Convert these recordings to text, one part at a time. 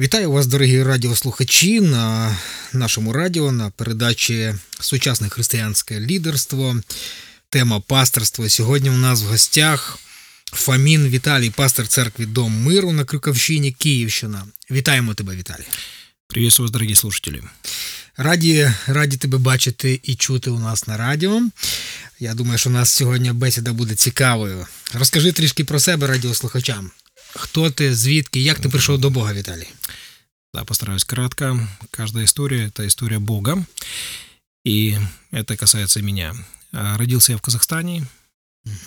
Вітаю вас, дорогі радіослухачі, на нашому радіо на передачі Сучасне християнське лідерство. Тема пасторство. Сьогодні у нас в гостях Фамін Віталій, пастор церкви Дом Миру на Крюковщині, Київщина. Вітаємо тебе, Віталій. Приветствую вас, дорогі слушателі. Раді, раді тебе бачити і чути у нас на радіо. Я думаю, що у нас сьогодні бесіда буде цікавою. Розкажи трішки про себе радіослухачам. Хто ти, звідки, як ти прийшов до Бога, Віталій? Да, постараюсь кратко. Каждая история – это история Бога, и это касается меня. А, Родился я в Казахстане.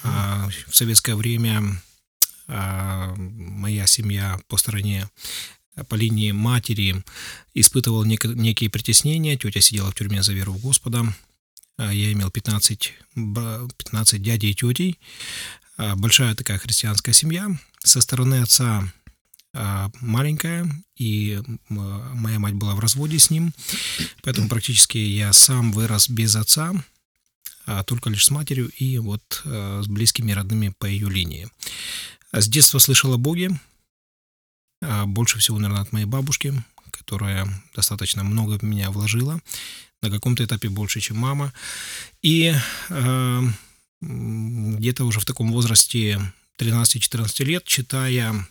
А, В советское время а, моя семья по стороне, по линии матери испытывала нек- некие притеснения. Тетя сидела в тюрьме за веру в Господа. А, Я имел 15, б- 15 дядей и тетей. А, Большая такая христианская семья. Со стороны отца а, маленькая, и м, моя мать была в разводе с ним, поэтому практически я сам вырос без отца, а только лишь с матерью и вот а, с близкими родными по ее линии. А С детства слышал о Боге, а, больше всего, наверное, от моей бабушки, которая достаточно много в меня вложила, на каком-то этапе больше, чем мама. И а, где-то уже в таком возрасте 13-14 лет, читая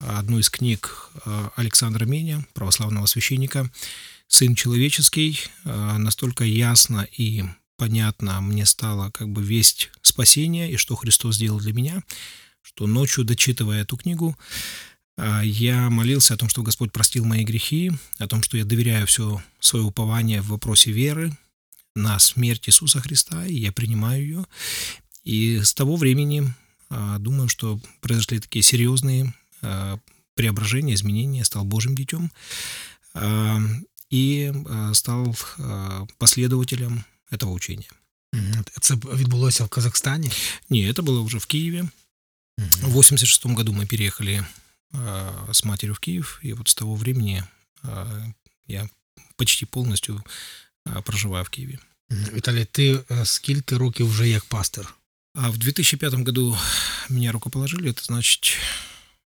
одну из книг э, Александра Меня, православного священника, «Сын человеческий», э, настолько ясно и понятно мне стало как бы весть спасения и что Христос сделал для меня, что ночью, дочитывая эту книгу, э, я молился о том, что Господь простил мои грехи, о том, что я доверяю все свое упование в вопросе веры на смерть Иисуса Христа, и я принимаю ее. И с того времени а, думаю, что произошли такие серьезные а, преображения, изменения, стал Божьим детем а, и стал последователем этого учения. Це відбулося в Казахстані. Не, это было уже в Киеве. В 86 году мы переехали с матерью в Киев, и вот с того времени я почти полностью проживаю в Киеве. Мгм. Віталій, ти е, скільки років вже як пастор? А в 2005 году меня рукоположили, это значит,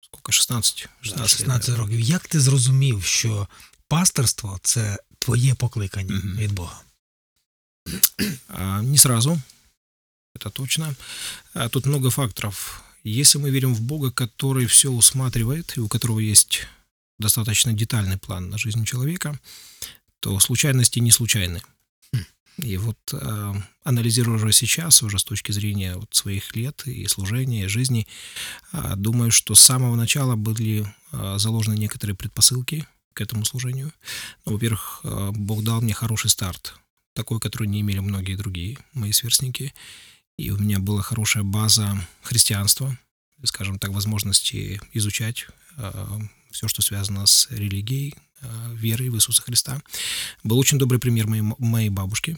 сколько, 16? 16, 16 лет, років. Як ти зрозумів, що пасторство це твоє покликання Мгм. від Бога? А, Не сразу, это точно. А, Тут много факторов. Если мы верим в Бога, который все усматривает, и у которого есть достаточно детальный план на жизнь человека, то случайности не случайны. Хм. И вот а, анализируя уже сейчас, уже с точки зрения вот своих лет и служения, и жизни, а, думаю, что с самого начала были а, заложены некоторые предпосылки к этому служению. Ну, во-первых, Бог дал мне хороший старт, такой, который не имели многие другие мои сверстники. И у меня была хорошая база христианства, скажем так, возможности изучать все, что связано с религией, верой в Иисуса Христа. Был очень добрый пример моей, моей бабушки,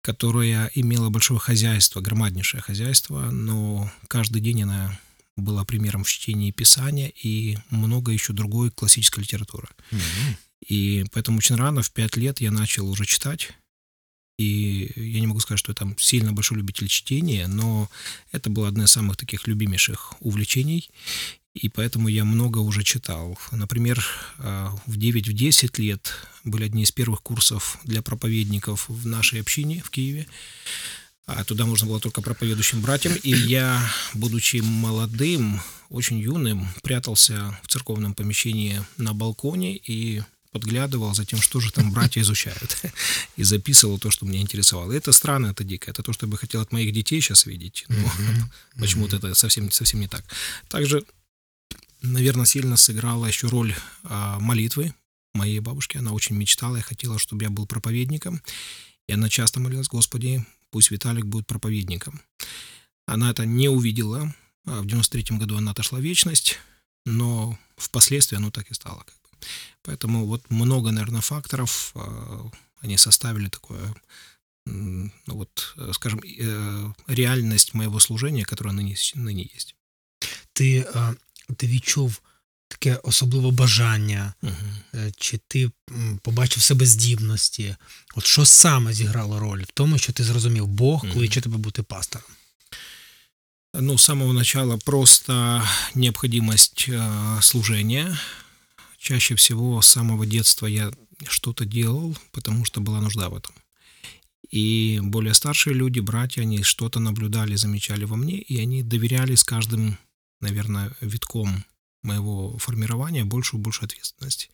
которая имела большое хозяйство, громаднейшее хозяйство, но каждый день она была примером в чтении Писания и много еще другой классической литературы. И поэтому очень рано, в пять лет, я начал уже читать. И я не могу сказать, что я там сильно большой любитель чтения, но это было одно из самых таких любимейших увлечений. И поэтому я много уже читал. Например, а, в 9-10 лет были одни из первых курсов для проповедников в нашей общине в Киеве. А туда можно было только проповедующим братьям. И я, будучи молодым, очень юным, прятался в церковном помещении на балконе и подглядывал за тем, что же там братья изучают. И записывал то, что меня интересовало. И это странно, это дико. Это то, что я бы хотел от моих детей сейчас видеть. Но Мгм. почему-то это совсем, совсем не так. Также, наверное, сильно сыграла еще роль а, молитвы моей бабушки. Она очень мечтала и хотела, чтобы я был проповедником. И она часто молилась, Господи, пусть Виталик будет проповедником. Она это не увидела. А В 93 году она отошла в вечность, но впоследствии оно так и стало. Поэтому вот много, наверное, факторов, а, они составили такое, ну вот, скажем, э, реальность моего служения, которая ныне, ныне есть. Е, ти відчув таке особливе бажання, Мгм. е, чи ти м, побачив в себе здібності? От що саме зіграло роль в тому, що ти зрозумів, Бог Мгм. кличе тебе бути пастором? Ну, с самого начала просто необходимость э, служения, чаще всего с самого детства я что-то делал, потому что была нужда в этом. И более старшие люди, братья, они что-то наблюдали, замечали во мне, и они доверяли с каждым, наверное, витком моего формирования большую и большую ответственность.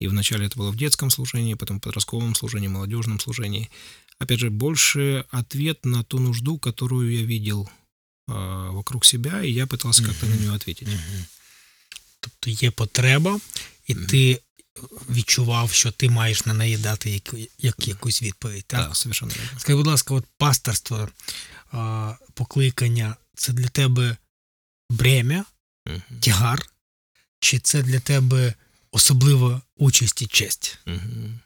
И вначале это было в детском служении, потом в подростковом служении, молодежном служении. Опять же, больше ответ на ту нужду, которую я видел э, вокруг себя, и я пытался как-то на нее ответить. Тобто є потреба, і ти відчував, що ти маєш на неї дати як, як якусь відповідь. Так? Да, совершенно верно. Скажи, будь ласка, от пасторство, а, покликання це для тебе бремя, Мгм. тягар, чи це для тебе особлива участь і честь? Мгм.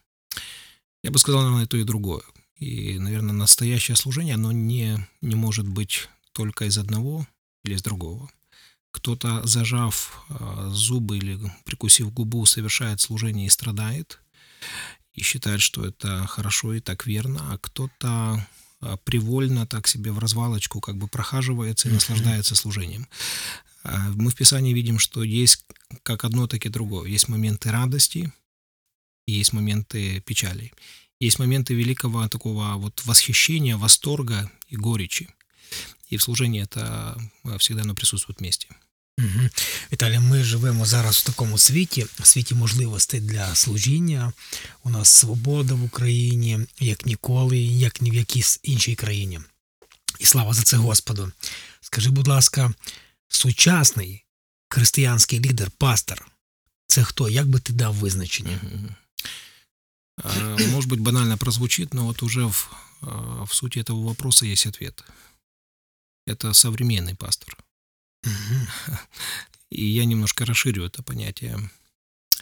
Я бы сказал, наверное, и то, и другое. И, наверное, настоящее служение, оно не, не может быть только из одного или из другого. Кто-то, зажав а, зубы или прикусив губу, совершает служение и страдает, и считает, что это хорошо и так верно, а кто-то привольно так себе в развалочку как бы прохаживается и наслаждается служением. А, Мы в Писании видим, что есть как одно, так и другое. Есть моменты радости, есть моменты печали. Есть моменты великого такого вот восхищения, восторга и горечи. И в служении это а, всегда оно присутствует вместе. Угу. Віталій, ми живемо зараз в такому світі, світі можливостей для служіння. У нас свобода в Україні, як ніколи, як ні в якійсь іншій країні. І слава за це Господу. Скажи, будь ласка, сучасний християнський лідер, пастор, це хто? Як би ти дав визначення? Мгм. А, Может быть, банально прозвучит, но вот уже в, а, в сути этого вопроса есть ответ. Это современный пастор. И я немножко расширю это понятие.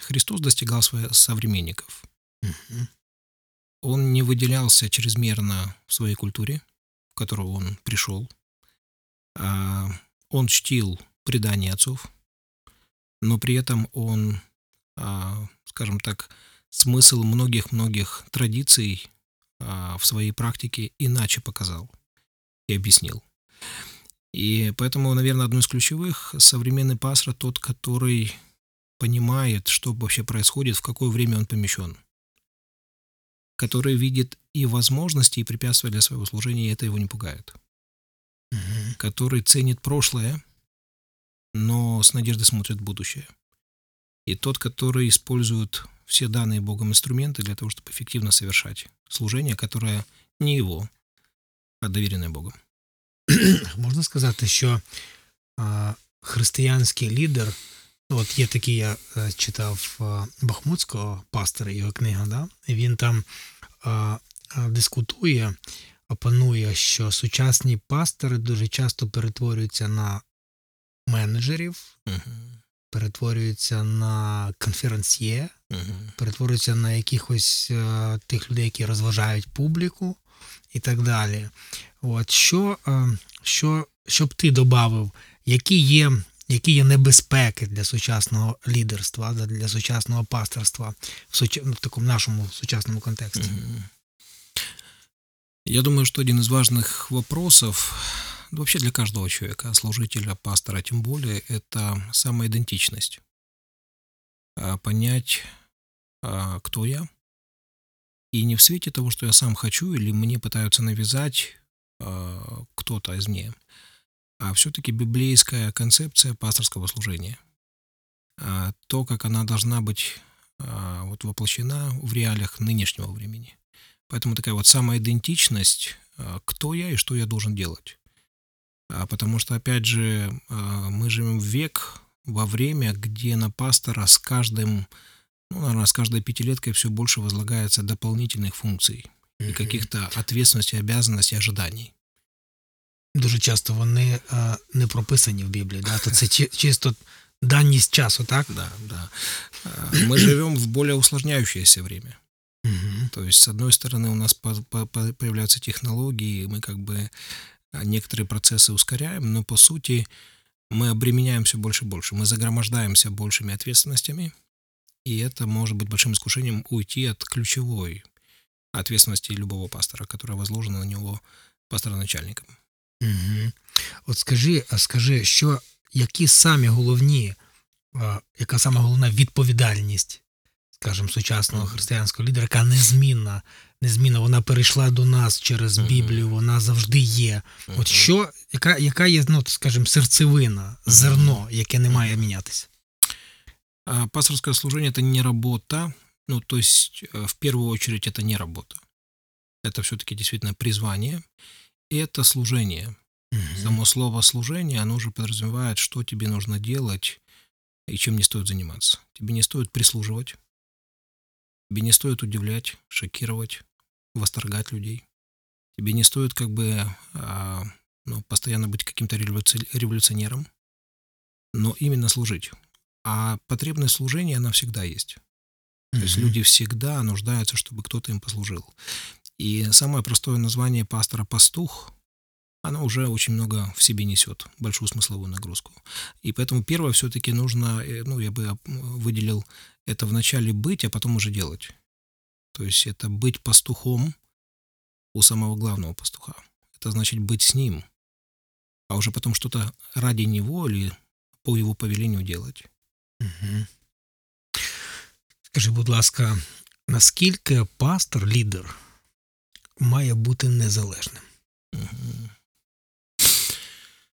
Христос достигал своих современников. Он не выделялся чрезмерно в своей культуре, в которую он пришел. А, Он чтил предания отцов, но при этом он, а, скажем так, смысл многих-многих традиций а, в своей практике иначе показал и объяснил. И поэтому, наверное, одно из ключевых современный пастор тот, который понимает, что вообще происходит, в какое время он помещен который видит и возможности, и препятствия для своего служения, и это его не пугает. Мгм. Который ценит прошлое, но с надеждой смотрит будущее. И тот, который использует все данные Богом инструменты для того, чтобы эффективно совершать служение, которое не его, а доверенное Богом. Можна сказати, що християнський лідер, ну, от є такий, я е, читав а, Бахмутського пастора, його книга, да? він там дискутує, опанує, що сучасні пастори дуже часто перетворюються на менеджерів, Мгм. перетворюються на конференсьє, Мгм. перетворюються на якихось е, тих людей, які розважають публіку і так далі. От що, е, що, що б ти додав, які є, які є небезпеки для сучасного лідерства, да, для сучасного пасторства в, суч... в такому нашому сучасному контексті? Мгм. Я думаю, что один из важных вопросов, да вообще для каждого человека, служителя, пастора, тем более, это самоидентичность. А, Понять, а, кто я, и не в свете того, что я сам хочу, или мне пытаются навязать а, кто-то извне, а все-таки библейская концепция пасторского служения. А, То, как она должна быть а, вот воплощена в реалиях нынешнего времени. Поэтому такая вот самоидентичность, а, кто я и что я должен делать. А, Потому что, опять же, мы живем в век, во время, где на пастора с каждым, ну, наверное, с каждой пятилеткой все больше возлагается дополнительных функций и Мгм. каких-то ответственностей, обязанностей, ожиданий. Дуже часто вони е, не прописані в Біблії, да? то це чи- чисто даність часу, так? Да, да. А, Мы живем в более усложняющееся время. Угу. То есть, с одной стороны, у нас по- по- по- появляются технологии, и мы как бы а, некоторые процессы ускоряем, но по сути мы обременяем все больше и больше. Мы загромождаемся большими ответственностями, и это может быть большим искушением уйти от ключевой ответственности любого пастора, которая возложена на него пастора-начальником. Угу. От скажи, а скажи, що які самі головні а, яка саме головна відповідальність, скажімо, сучасного християнського лідера, яка незмінна, незмінна, вона перейшла до нас через. Біблію, вона завжди є. От що, яка, яка є, ну, скажімо, серцевина, зерно, яке не має мінятися? А Пасторское служение это не работа, ну то есть э, в первую очередь это не работа. Это все-таки действительно призвание, и это служение. Само слово служение, оно уже подразумевает, что тебе нужно делать и чем не стоит заниматься. Тебе не стоит прислуживать, тебе не стоит удивлять, шокировать, восторгать людей. Тебе не стоит как бы а, ну, постоянно быть каким-то революци- революционером, но именно служить. А потребность служения, она всегда есть. То есть люди всегда нуждаются, чтобы кто-то им послужил. И самое простое название пастора «пастух», оно уже очень много в себе несет, большую смысловую нагрузку. И поэтому первое все-таки нужно, э, ну, я бы выделил это вначале быть, а потом уже делать. То есть это быть пастухом у самого главного пастуха. Это значит быть с ним, а уже потом что-то ради него или по его повелению делать. Мгм. Скажи, будь ласка, наскільки пастор, лідер, має бути незалежним? Мгм.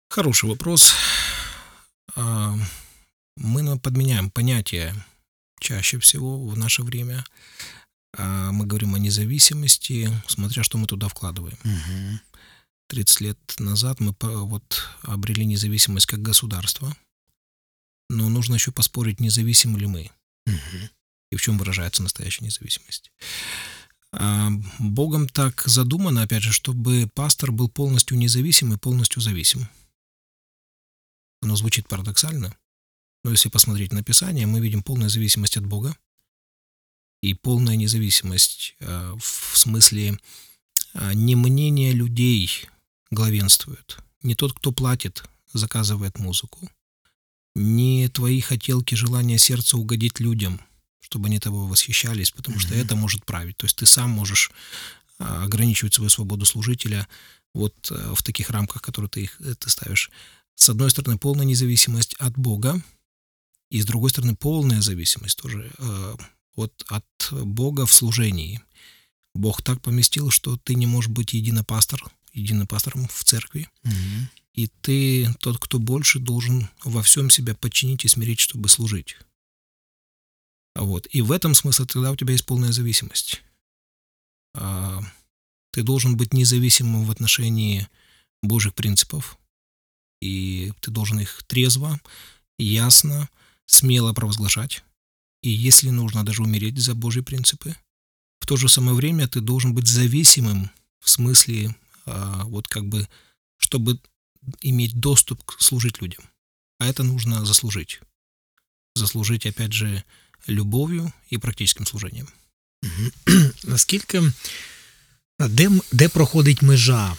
Хороший вопрос. А, Мы на- подменяем понятие чаще всего в наше время. А, Мы говорим о независимости, смотря что мы туда вкладываем. Угу. 30 лет назад мы по- вот обрели независимость как государство, но нужно еще поспорить, независимы ли мы Угу. и в чем выражается настоящая независимость. А, Богом так задумано, опять же, чтобы пастор был полностью независим и полностью зависим. Оно звучит парадоксально, но если посмотреть на Писание, мы видим полную зависимость от Бога и полная независимость а, в смысле а, не мнение людей главенствует, не тот, кто платит, заказывает музыку, не твои хотелки, желания сердца угодить людям, чтобы они тобой восхищались, потому что Мгм. это может править. То есть ты сам можешь а, ограничивать свою свободу служителя вот а, в таких рамках, которые ты, их, э, ты ставишь. С одной стороны, полная независимость от Бога, и с другой стороны, полная зависимость тоже э, от, от Бога в служении. Бог так поместил, что ты не можешь быть единопастор, единопастором в церкви, Угу. и ты, тот, кто больше, должен во всем себя подчинить и смирить, чтобы служить. Вот. И в этом смысле тогда у тебя есть полная зависимость. А, Ты должен быть независимым в отношении Божьих принципов, и ты должен их трезво, ясно, смело провозглашать. И если нужно даже умереть за Божьи принципы, в то же самое время ты должен быть зависимым в смысле, а, вот как бы, чтобы иметь доступ к служить людям. А это нужно заслужить. Заслужить, опять же, любовью и практическим служением. Наскільки де, де проходить межа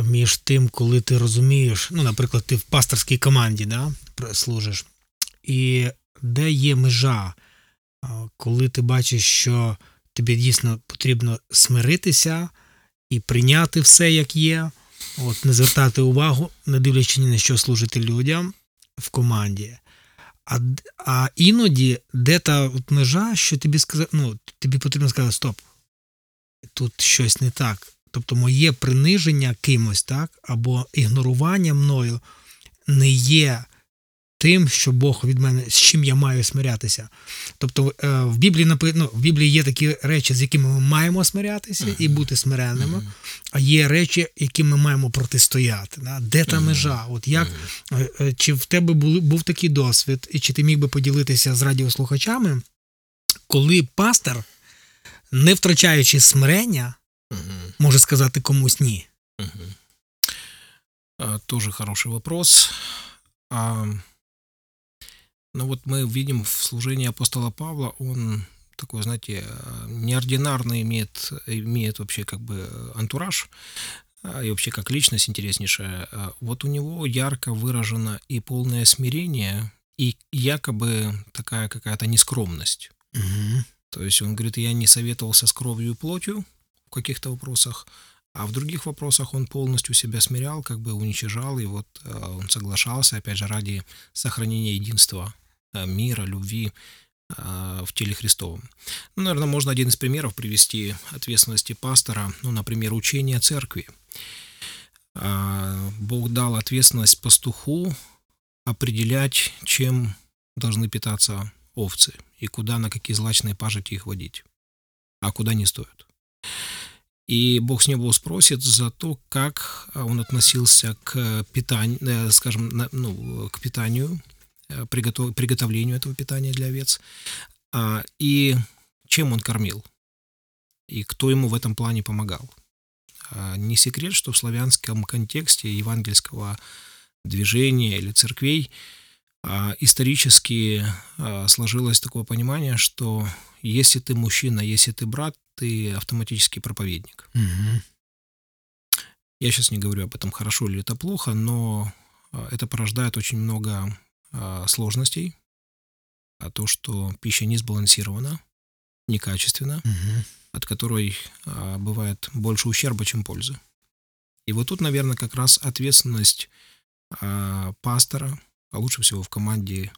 між тим, коли ти розумієш, ну, наприклад, ти в пасторській команді да, служиш, і де є межа, коли ти бачиш, що тобі дійсно потрібно смиритися і прийняти все, як є, от, не звертати увагу, не дивлячись ні на що служити людям в команді. А, а іноді, де та от межа, що тобі сказати, ну, тобі потрібно сказати, стоп, тут щось не так. Тобто моє приниження кимось, так, або ігнорування мною не є тим, що Бог від мене, з чим я маю смирятися. Тобто е, в Біблії ну, в Біблії є такі речі, з якими ми маємо смирятися і бути смиренними, а є речі, яким ми маємо протистояти. Да? Де та межа? От як. Е, е, Чи в тебе були, був такий досвід, і чи ти міг би поділитися з радіослухачами, коли пастор, не втрачаючи смирення, може сказати комусь ні? Тоже хороший вопрос. Ну вот мы видим в служении апостола Павла, он такой, знаете, неординарный имеет, имеет вообще как бы антураж, а, и вообще как личность интереснейшая. А, Вот у него ярко выражено и полное смирение, и якобы такая какая-то нескромность. Угу. То есть он говорит, я не советовался с кровью и плотью в каких-то вопросах, а в других вопросах он полностью себя смирял, как бы уничижал, и вот э, он соглашался, опять же, ради сохранения единства э, мира, любви э, в теле Христовом. Ну, наверное, можно один из примеров привести ответственности пастора, ну, например, учение церкви. А, Бог дал ответственность пастуху определять, чем должны питаться овцы и куда, на какие злачные пажити их водить, а куда не стоит. И Бог с неба спросит за то, как он относился к питанию, э, скажем, ну, к питанию, э, приготов, приготовлению этого питания для овец, а, и чем он кормил, и кто ему в этом плане помогал. А, не секрет, что в славянском контексте евангельского движения или церквей а, исторически сложилось такое понимание, что если ты мужчина, если ты брат, ты автоматически проповедник. Угу. Я сейчас не говорю об этом хорошо или это плохо, но а, это порождает очень много а, сложностей. А то, что пища не сбалансирована, некачественна, угу. от которой а, бывает больше ущерба, чем пользы. И вот тут, наверное, как раз ответственность пастора, а лучше всего в команде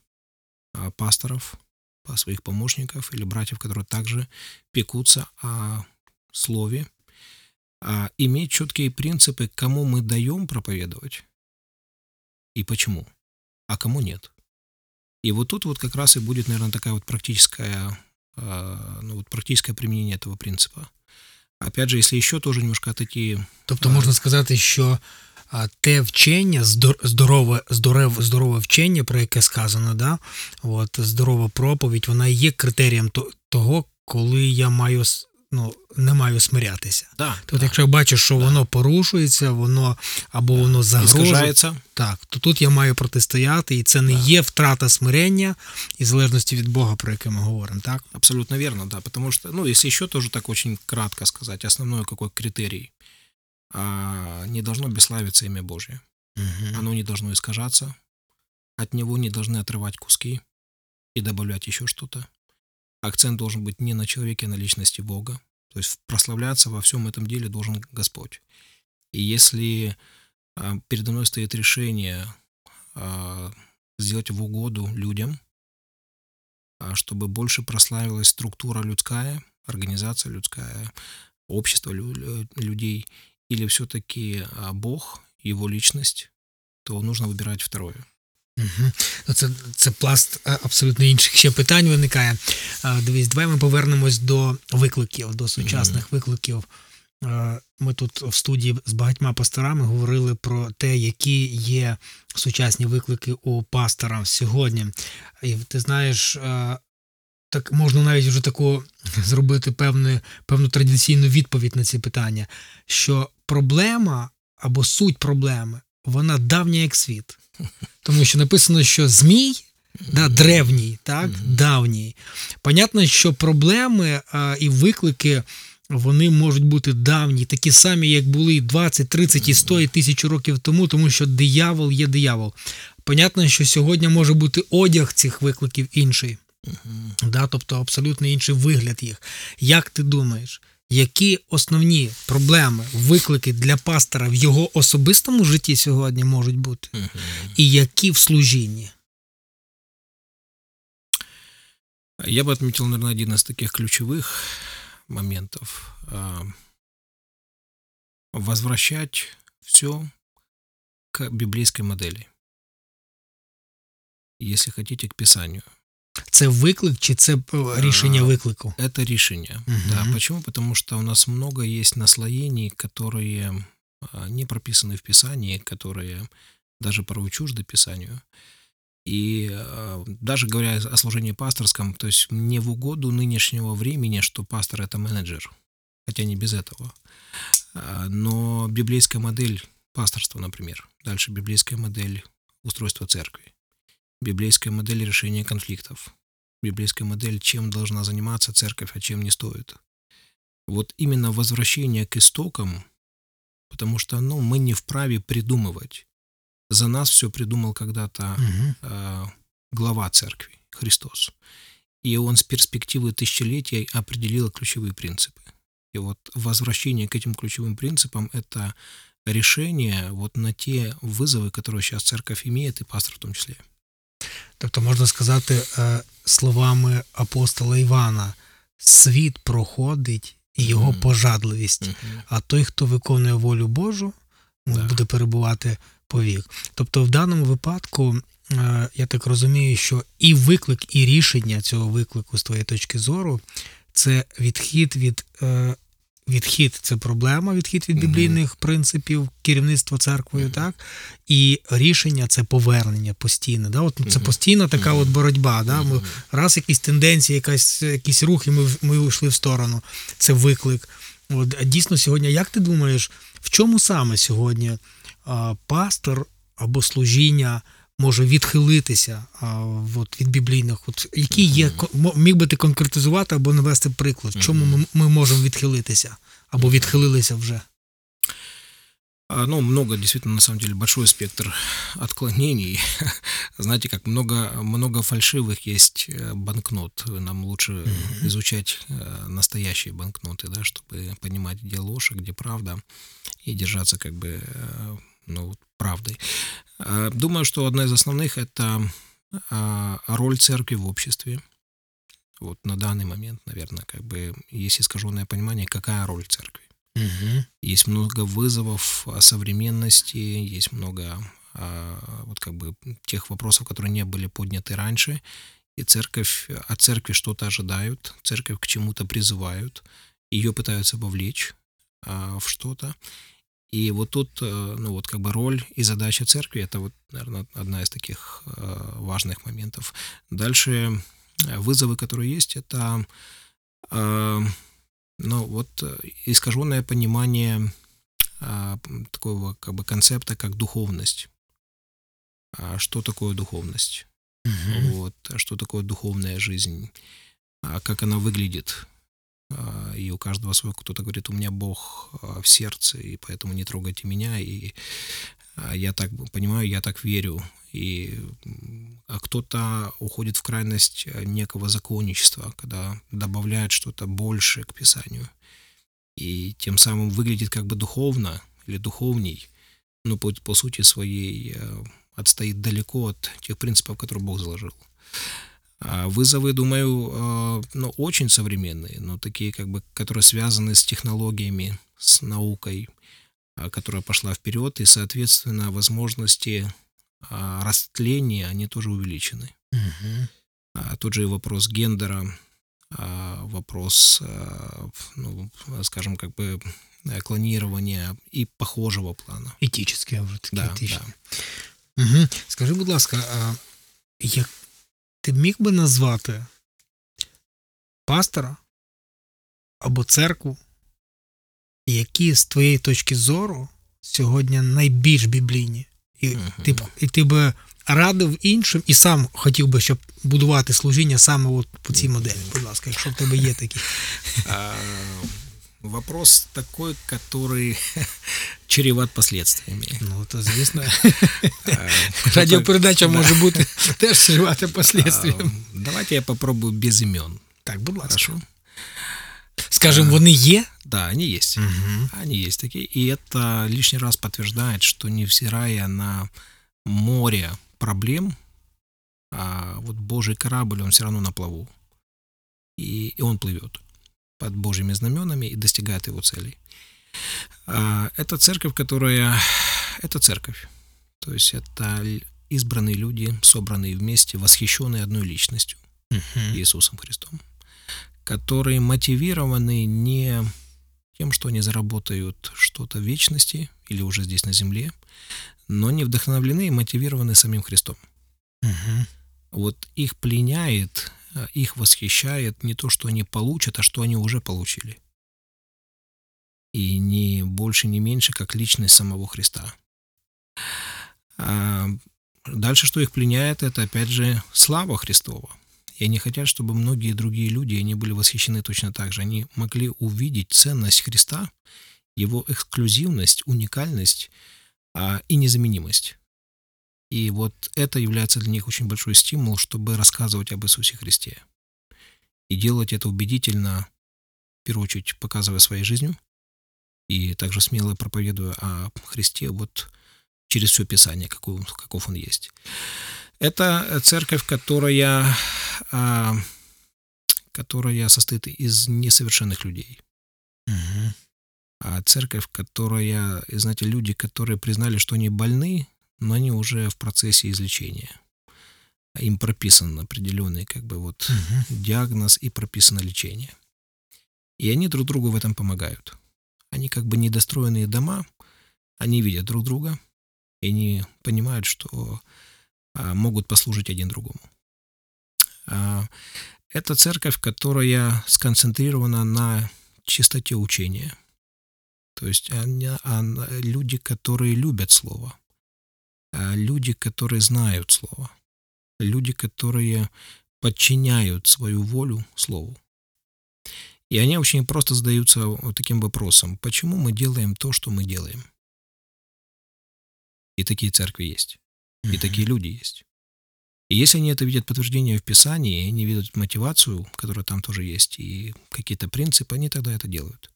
пасторов, по своих помощников или братьев, которые также пекутся о слове, а иметь четкие принципы, кому мы даем проповедовать и почему, а кому нет. И вот тут вот как раз и будет, наверное, такая вот практическая, ну вот практическое применение этого принципа. Опять же, если еще тоже немножко отойти... Тобто можна сказати, що те вчення, здорове, здорове, здорове вчення, про яке сказано, да? От, здорова проповідь, вона є критерієм того, коли я маю ну, не маю смирятися. Да, Тобто, да. якщо я бачу, що да. воно порушується, воно або воно загрожує, так, то тут я маю протистояти, і це не є втрата смирення і залежності від Бога, про яке ми говоримо, так? Абсолютно верно, да. Потому что, ну, если еще тоже так очень кратко сказать, основной какой критерий – а, не должно бесславиться имя Божье. Угу. Оно не должно искажаться, от него не должны отрывать куски и добавлять еще что-то. Акцент должен быть не на человеке, а на личности Бога. То есть прославляться во всем этом деле должен Господь. И если а, передо мной стоит решение а, сделать в угоду людям, а, чтобы больше прославилась структура людская, организация людская, общество лю- людей, или все-таки Бог, его личность, то нужно вибирати второе. Угу. Ну, Це це пласт абсолютно інших ще питань виникає. Дивись, давай ми повернемось до викликів, до сучасних mm викликів. Ми тут в студії з багатьма пасторами говорили про те, які є сучасні виклики у пастора сьогодні. І ти знаєш, так можна навіть вже таку зробити певну, певну традиційну відповідь на ці питання, що проблема або суть проблеми, вона давня як світ. Тому що написано, що Змій да, древній, так, давній. Понятно, що проблеми а, і виклики. Вони можуть бути давні, такі самі, як були 20, 30 і 100 і тисячу років тому, тому що диявол є диявол. Понятно, що сьогодні може бути одяг цих викликів інший. Да, Тобто абсолютно інший вигляд їх. Як ти думаєш, які основні проблеми, виклики для пастора в його особистому житті сьогодні можуть бути, uh-huh. і які в служінні? Я бы отметил, наверное, один из таких ключевых моментов. Возвращать все к библейской модели. Если хотите, к Писанию. Це виклик чи це решение виклику? Это решение, угу. да. Почему? Потому что у нас много есть наслоений, которые не прописаны в Писании, которые даже порой чужды Писанию. И даже говоря о служении пасторском, то есть не в угоду нынешнего времени, что пастор это менеджер, хотя не без этого. Но библейская модель пасторства, например, дальше библейская модель устройства церкви, библейская модель решения конфликтов, библейская модель, чем должна заниматься церковь, а чем не стоит. Вот именно возвращение к истокам, потому что ну, мы не вправе придумывать. За нас все придумал когда-то угу. э, глава церкви, Христос. И он с перспективы тысячелетий определил ключевые принципы. И вот возвращение к этим ключевым принципам – это решение вот на те вызовы, которые сейчас церковь имеет, и пастор в том числе. Тобто, можна сказати, е, словами апостола Івана, світ проходить і його Мгм. пожадливість, Мгм. а той, хто виконує волю Божу, ну, Да. буде перебувати повік. Тобто, в даному випадку, е, я так розумію, що і виклик, і рішення цього виклику з твоєї точки зору це відхід від. Відхід це проблема, відхід від біблійних принципів керівництва церквою, так і рішення це повернення постійне. Да? От, ну, це постійна така от боротьба. Да? Ми, раз якісь тенденції, якась, якийсь рух, і ми, ми йшли в сторону. Це виклик. От, дійсно, сьогодні, як ти думаєш, в чому саме сьогодні а, пастор або служіння може відхилитися а, от, від біблійних? От, які є, Мгм. ко- мо- міг би ти конкретизувати або навести приклад, в чому ми, ми можемо відхилитися або відхилилися вже? А, Ну, много, действительно, на самом деле, большой спектр отклонений. Знаете, как много, много фальшивых есть э, банкнот. Нам лучше Мгм. изучать э, настоящие банкноты, да, чтобы понимать, где ложь, а где правда, и держаться как бы э, ну, вот правдой. А, Думаю, что одна из основных – это а, роль церкви в обществе. Вот на данный момент, наверное, как бы есть искаженное понимание, какая роль церкви. Угу. Есть много вызовов а, современности, есть много а, вот как бы тех вопросов, которые не были подняты раньше, и церковь, от церкви что-то ожидают, церковь к чему-то призывают, ее пытаются вовлечь а, в что-то. И вот тут, э, ну вот как бы роль и задача церкви, это вот, наверное, одна из таких э, важных моментов. Дальше э, вызовы, которые есть, это ну, вот искаженное понимание такого как бы концепта, как духовность. А что такое духовность? Вот, а что такое духовная жизнь? А как она выглядит? А, И у каждого свой, кто-то говорит, у меня Бог а, в сердце, и поэтому не трогайте меня, и а, я так понимаю, я так верю. И а кто-то уходит в крайность некого законничества, когда добавляет что-то большее к Писанию. И тем самым выглядит как бы духовно или духовней, но по, по сути своей отстоит далеко от тех принципов, которые Бог заложил. А Вызовы, думаю, э, ну, очень современные, но такие, как бы, которые связаны с технологиями, с наукой, а, которая пошла вперед, и, соответственно, возможности а, растления, они тоже увеличены. Угу. А, Тот же и вопрос гендера, а, вопрос, а, ну, скажем, как бы э, клонирования и похожего плана. Етичні вже такі Да, етичні. да. Угу. Скажи, будь ласка, а як ти міг би назвати пастора або церкву, які з твоєї точки зору сьогодні найбільш біблійні? І, Мгм. ти, б- і ти би радив іншим і сам хотів би, щоб будувати служіння саме от по цій моделі, будь ласка, якщо в тебе є такі. А, Вопрос такой, который чреват последствиями. Ну, то звісно, А, радіопередача Да. може бути теж чревати а, послідствіям. Давайте я попробую без имен. Так, будь ласка. Хорошо? Скажем, вони є? Да, они есть. Угу. Они есть такие. И это лишний раз подтверждает, что невзирая на море проблем, а вот Божий корабль, он все равно на плаву. И, и он плывет под Божьими знаменами и достигает его целей. А, Это церковь, которая... Это церковь. То есть это избранные люди, собранные вместе, восхищенные одной личностью. Угу. Иисусом Христом, которые мотивированы не тем, что они заработают что-то в вечности или уже здесь на земле, но они вдохновлены и мотивированы самим Христом. Угу. Вот их пленяет, их восхищает не то, что они получат, а что они уже получили. И не больше, не меньше, как личность самого Христа. А дальше, что их пленяет, это опять же слава Христова. И они хотят, чтобы многие другие люди, они были восхищены точно так же. Они могли увидеть ценность Христа, его эксклюзивность, уникальность а, и незаменимость. И вот это является для них очень большой стимул, чтобы рассказывать об Иисусе Христе. И делать это убедительно, в первую очередь, показывая своей жизнью, и также смело проповедуя о Христе вот через все Писание, какой, он- каков он есть. Это церковь, которая, а, которая состоит из несовершенных людей. Угу. А церковь, которая, знаете, люди, которые признали, что они больны, но они уже в процессе излечения. Им прописан определенный как бы вот Угу. диагноз и прописано лечение. И они друг другу в этом помогают. Они как бы недостроенные дома, они видят друг друга, и они понимают, что а, могут послужить один другому. А, это церковь, которая сконцентрирована на чистоте учения. То есть они, ан- люди, которые любят Слово, а, люди, которые знают Слово, люди, которые подчиняют свою волю Слову. И они очень просто задаются вот таким вопросом, почему мы делаем то, что мы делаем? И такие церкви есть, и такие люди есть. И если они это видят подтверждение в Писании, и они видят мотивацию, которая там тоже есть, и какие-то принципы, они тогда это делают.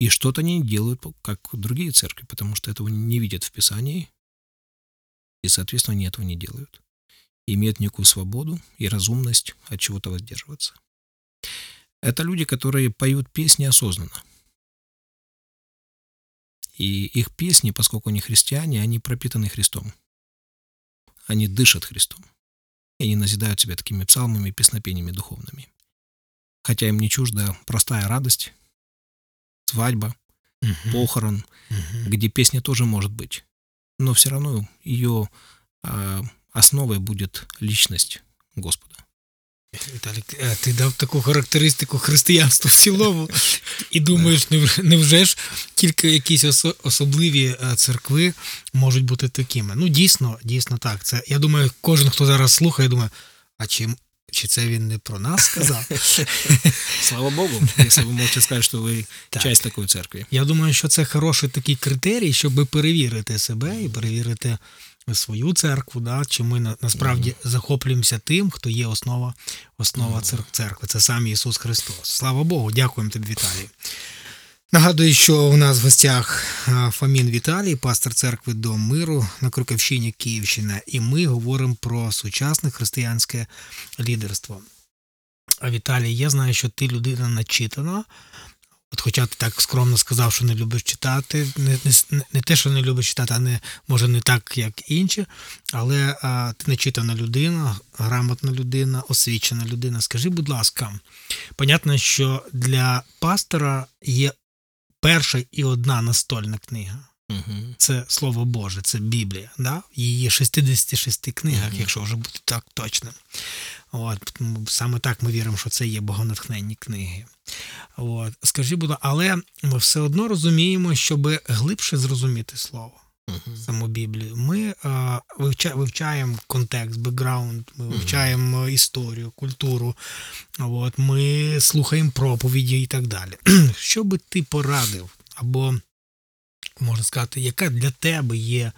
И что-то они делают, как другие церкви, потому что этого не видят в Писании, и, соответственно, они этого не делают. И имеют некую свободу и разумность от чего-то воздерживаться. Это люди, которые поют песни осознанно. И их песни, поскольку они христиане, они пропитаны Христом. Они дышат Христом. И они назидают себя такими псалмами песнопениями духовными. Хотя им не чужда простая радость, свадьба, Мгм. похорон, Мгм. где песня тоже может быть. Но все равно ее основой будет личность Господа. Віталік, е, ти дав таку характеристику християнства в цілому, і думаєш, невже ж тільки якісь осо- особливі е, церкви можуть бути такими? Ну, дійсно, дійсно так. Це я думаю, кожен, хто зараз слухає, думає, а чи, чи це він не про нас сказав? Слава Богу, якщо ви можете сказати, що ви Так. часть такої церкви. Я думаю, що це хороший такий критерій, щоб перевірити себе і перевірити свою церкву, да, чи ми на, насправді захоплюємося тим, хто є основа, основа цер- церкви. Це сам Ісус Христос. Слава Богу, дякуємо тобі, Віталій. Нагадую, що у нас в гостях Фомін Віталій, пастор церкви Дом миру на Круківщині, Київщина, і ми говоримо про сучасне християнське лідерство. А Віталій, я знаю, що ти людина начитана. От хоча ти так скромно сказав, що не любиш читати, не, не, не те, що не любиш читати, а не може не так, як інші, але а, ти начитана людина, грамотна людина, освічена людина. Скажи, будь ласка, понятно, що для пастора є перша і одна настольна книга. Угу. Це Слово Боже, це Біблія. Да? Її 66 книгах, угу. якщо вже бути так точним. От, саме так ми віримо, що це є богонатхненні книги. От. Скажіть, будь ласка, але ми все одно розуміємо, щоб глибше зрозуміти слово, Мгм. саму Біблію. Ми а, вивча, вивчаємо контекст, бекграунд, ми вивчаємо історію, культуру, от, ми слухаємо проповіді і так далі. Що би ти порадив, або можна сказати, яка для тебе є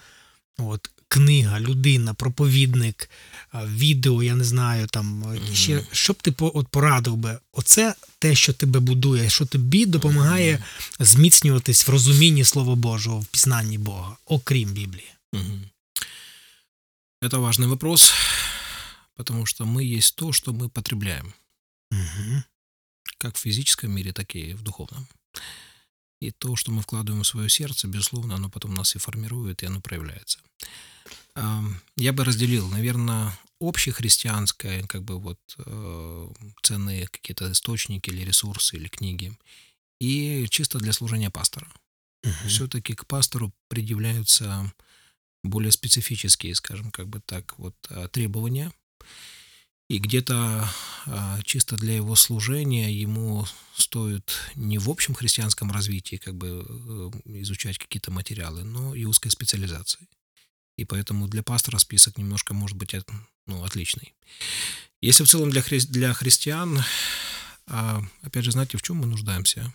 от, книга, людина, проповідник, а, відео, я не знаю, там Мгм. ще що б ти по- от порадив би? Оце те, що тебе будує, що тобі допомагає зміцнюватись в розумінні Слова Божого, в пізнанні Бога, окрім Біблії. Мгм. Это важный вопрос, потому что мы есть то, что мы потребляем, Угу. как в физическом мире, так и в духовном. И то, что мы вкладываем в свое сердце, безусловно, оно потом нас и формирует, и оно проявляется. Я бы разделил, наверное, общехристианское, как бы вот э, ценные какие-то источники или ресурсы или книги, и чисто для служения пастора. все-таки к пастору предъявляются более специфические, скажем, как бы так, вот а, требования. И где-то а, чисто для его служения ему стоит не в общем христианском развитии как бы э, изучать какие-то материалы, но и узкой специализации. И поэтому для пастора список немножко может быть от- ну, отличный. Если в целом для, хри- для христиан, а, опять же, знаете, в чем мы нуждаемся?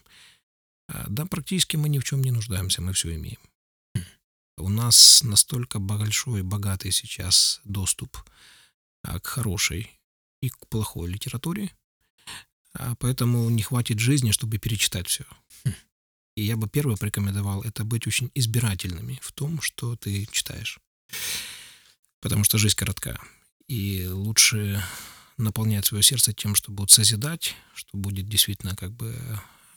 А, Да, практически мы ни в чем не нуждаемся, мы все имеем. У нас настолько большой, богатый сейчас доступ к хорошей и к плохой литературе, а, поэтому не хватит жизни, чтобы перечитать все. И я бы первое порекомендовал это быть очень избирательными в том, что ты читаешь. Потому что жизнь коротка. И лучше наполнять свое сердце тем, что будет созидать, что будет действительно как бы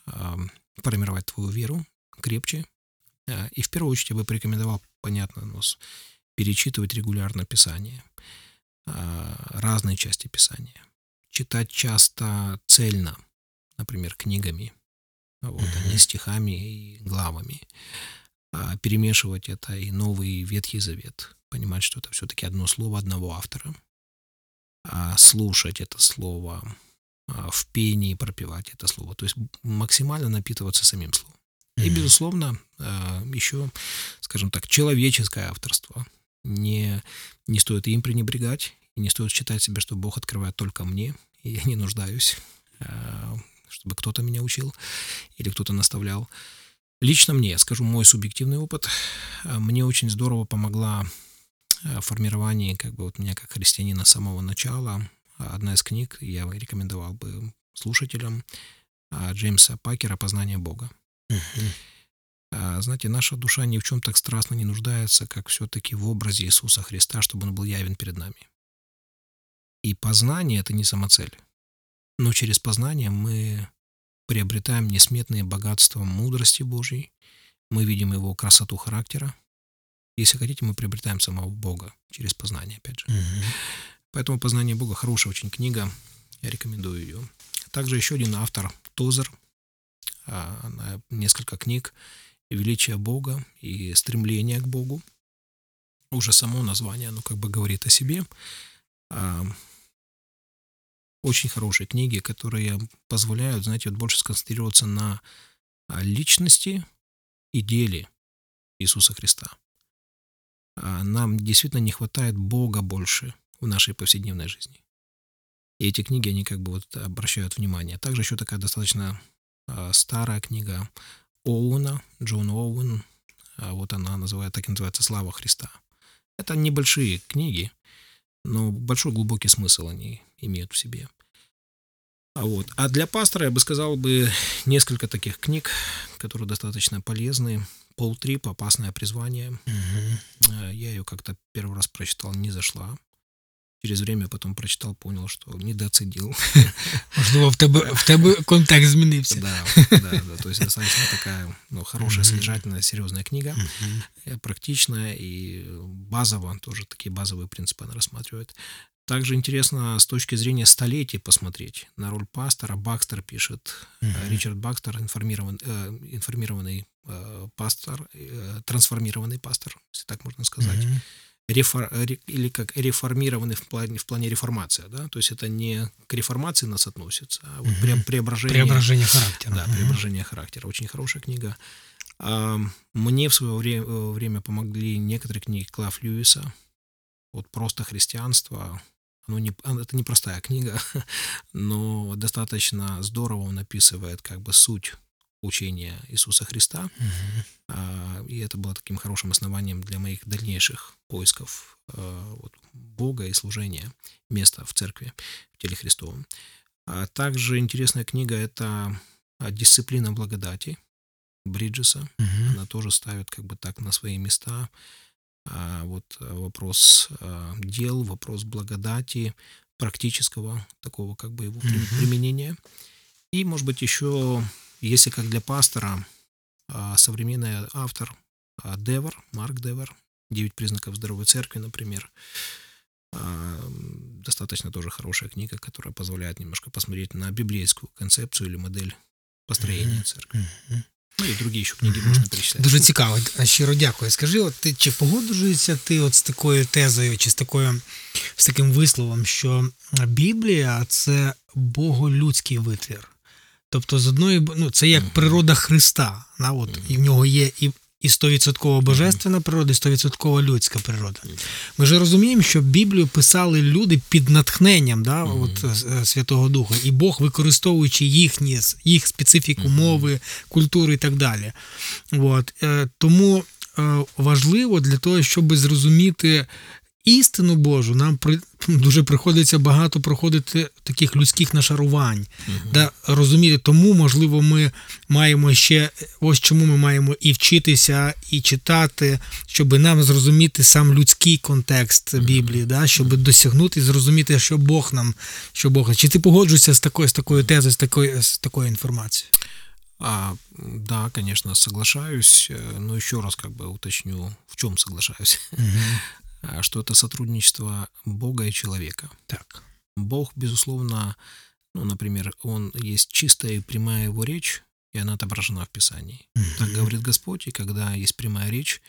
а, формировать твою веру крепче. А, и в первую очередь я бы порекомендовал, понятно, ну, перечитывать регулярно Писание, разные части Писания, читать часто цельно, например, книгами, вот, mm-hmm. а не стихами и главами, перемешивать это и Новый и Ветхий Завет, понимать, что это все-таки одно слово одного автора, слушать это слово, в пении пропевать это слово, то есть максимально напитываться самим словом. И, безусловно, еще, скажем так, человеческое авторство. Не, не стоит им пренебрегать, и не стоит считать себе, что Бог открывает только мне, и я не нуждаюсь, чтобы кто-то меня учил или кто-то наставлял. Лично мне, скажу мой субъективный опыт, мне очень здорово помогла в формировании как бы вот меня как христианина с самого начала. Одна из книг я рекомендовал бы слушателям Джеймса Пакера «Познание Бога». Uh-huh. Знаете, наша душа ни в чем так страстно не нуждается, как все-таки в образе Иисуса Христа, чтобы он был явен перед нами. И познание — это не самоцель. Но через познание мы приобретаем несметные богатства мудрости Божьей, мы видим его красоту характера. Если хотите, мы приобретаем самого Бога через познание, опять же. Uh-huh. Поэтому «Познание Бога» хорошая очень книга, я рекомендую ее. Также еще один автор, Тозер, а, несколько книг «Величие Бога» и «Стремление к Богу». Уже само название, оно как бы говорит о себе. А, очень хорошие книги, которые позволяют, знаете, вот больше сконцентрироваться на а, личности и деле Иисуса Христа. Нам действительно не хватает Бога больше в нашей повседневной жизни. И эти книги, они как бы вот обращают внимание. Также еще такая достаточно старая книга Оуна, Джон Оуэн, э, вот она называет, так и называется «Слава Христа». Это небольшие книги, но большой глубокий смысл они имеют в себе. А, вот. а для пастора я бы сказал бы несколько таких книг, которые достаточно полезны. Пол Трип «Опасное призвание». Угу. Я ее как-то первый раз прочитал, не зашла через время потом прочитал, понял, що недооценил. Можливо, в тебе в тебе контекст змінився. Да, да, да. То есть достаточно такая ну, хорошая, содержательная, серьезная книга, практичная и базово, тоже такие базовые принципы она рассматривает. Также интересно с точки зрения столетий посмотреть на роль пастора. Бакстер пишет, uh-huh. Ричард Бакстер, информирован, э, информированный э, пастор, э, трансформированный пастор, если так можно сказать. Uh-huh рефор, или как реформированный в плане, в плане реформация, да, то есть это не к реформации нас относится, а вот угу. преображение, преображение характера. Да, преображение характера. Очень хорошая книга. А, мне в свое время, время помогли некоторые книги Клав Льюиса. Вот просто христианство. Оно не, это не простая книга, но достаточно здорово он описывает как бы суть учения Иисуса Христа. Угу. И это было таким хорошим основанием для моих дальнейших поисков а, вот, Бога и служения, места в церкви, в теле Христовом. А также интересная книга – это «Дисциплина благодати» Бриджеса. Угу. Она тоже ставит как бы так на свои места вот вопрос дел, вопрос благодати, практического такого как бы его применения. И, может быть, еще если как для пастора, а, современный автор а, Девер, Марк Девер, «Девять признаков здоровой церкви», например, а, достаточно тоже хорошая книга, которая позволяет немножко посмотреть на библейскую концепцию или модель построения церкви. Ну і другі ще книги можна перечитати. Дуже цікаво. Щиро дякую. Скажи, от ти чи погоджуєшся ти от з такою тезою, чи з такою з таким висловом, що Біблія це боголюдський витвір? Тобто, з одної ну, це як природа Христа. Да, от, І в нього є і і 100% божественна природа, і 100% людська природа. Ми ж розуміємо, що Біблію писали люди під натхненням да, от, е, Святого Духа, і Бог, використовуючи їхні, їх специфіку мови, культури і так далі. От, е, Тому е, важливо для того, щоб зрозуміти істину Божу, нам при, дуже приходиться багато проходити таких людських нашарувань, Мгм. да, розуміти, тому, можливо, ми маємо ще ось чому ми маємо і вчитися, і читати, щоб нам зрозуміти сам людський контекст Біблії, да, щоб досягнути і зрозуміти, що Бог нам, що Бог. Чи ти погоджуєшся з такою, з такою тезою, з такою, з такою інформацією? А, да, конечно, соглашаюсь, э, но еще раз как бы уточню, в чем соглашаюсь. А, Что это сотрудничество Бога и человека. Так. Бог, безусловно, ну, например, он есть чистая и прямая его речь, и она отображена в Писании. Так говорит Господь, и когда есть прямая речь,